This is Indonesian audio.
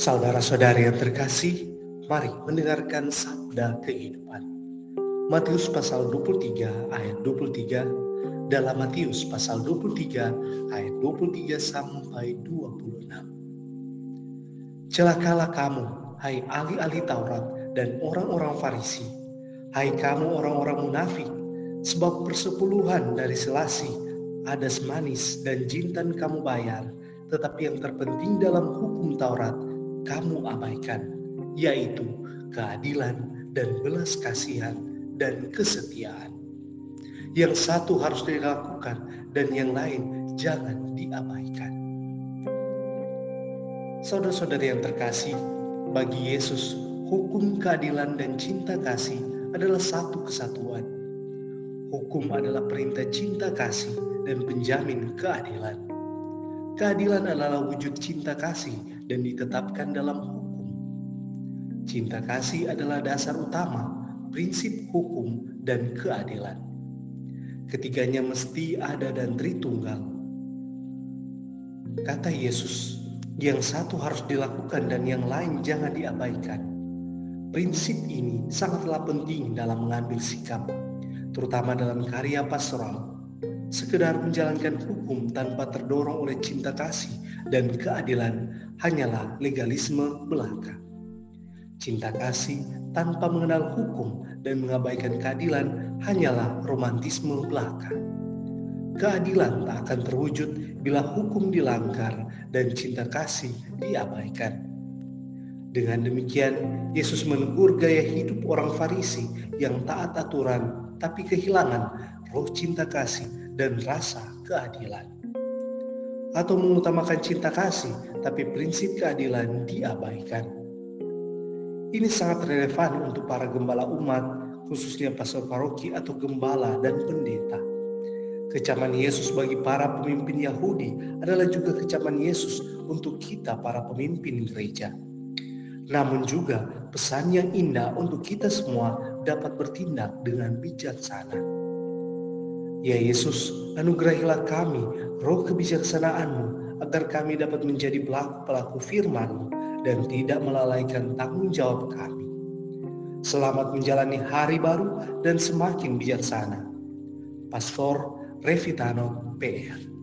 Saudara-saudari yang terkasih, mari mendengarkan sabda kehidupan. Matius pasal 23 ayat 23 dalam Matius pasal 23 ayat 23 sampai 26. Celakalah kamu, hai ahli-ahli Taurat dan orang-orang Farisi, hai kamu orang-orang munafik, sebab persepuluhan dari selasi, ada semanis dan jintan kamu bayar, tetapi yang terpenting dalam hukum Taurat kamu abaikan, yaitu keadilan dan belas kasihan dan kesetiaan. Yang satu harus dilakukan dan yang lain jangan diabaikan. Saudara-saudari yang terkasih, bagi Yesus hukum keadilan dan cinta kasih adalah satu kesatuan. Hukum adalah perintah cinta kasih dan penjamin keadilan. Keadilan adalah wujud cinta kasih dan ditetapkan dalam hukum. Cinta kasih adalah dasar utama, prinsip hukum dan keadilan. Ketiganya mesti ada dan tritunggal. Kata Yesus, yang satu harus dilakukan dan yang lain jangan diabaikan. Prinsip ini sangatlah penting dalam mengambil sikap, terutama dalam karya pastoral. Sekedar menjalankan hukum tanpa terdorong oleh cinta kasih dan keadilan hanyalah legalisme belaka. Cinta kasih tanpa mengenal hukum dan mengabaikan keadilan hanyalah romantisme belaka. Keadilan tak akan terwujud bila hukum dilanggar dan cinta kasih diabaikan. Dengan demikian, Yesus menegur gaya hidup orang Farisi yang taat aturan tapi kehilangan roh cinta kasih dan rasa keadilan atau mengutamakan cinta kasih, tapi prinsip keadilan diabaikan. Ini sangat relevan untuk para gembala umat, khususnya pastor paroki atau gembala dan pendeta. Kecaman Yesus bagi para pemimpin Yahudi adalah juga kecaman Yesus untuk kita para pemimpin gereja. Namun juga pesan yang indah untuk kita semua dapat bertindak dengan bijaksana. Ya Yesus, anugerahilah kami roh kebijaksanaanmu agar kami dapat menjadi pelaku-pelaku firman dan tidak melalaikan tanggung jawab kami. Selamat menjalani hari baru dan semakin bijaksana. Pastor Revitano PR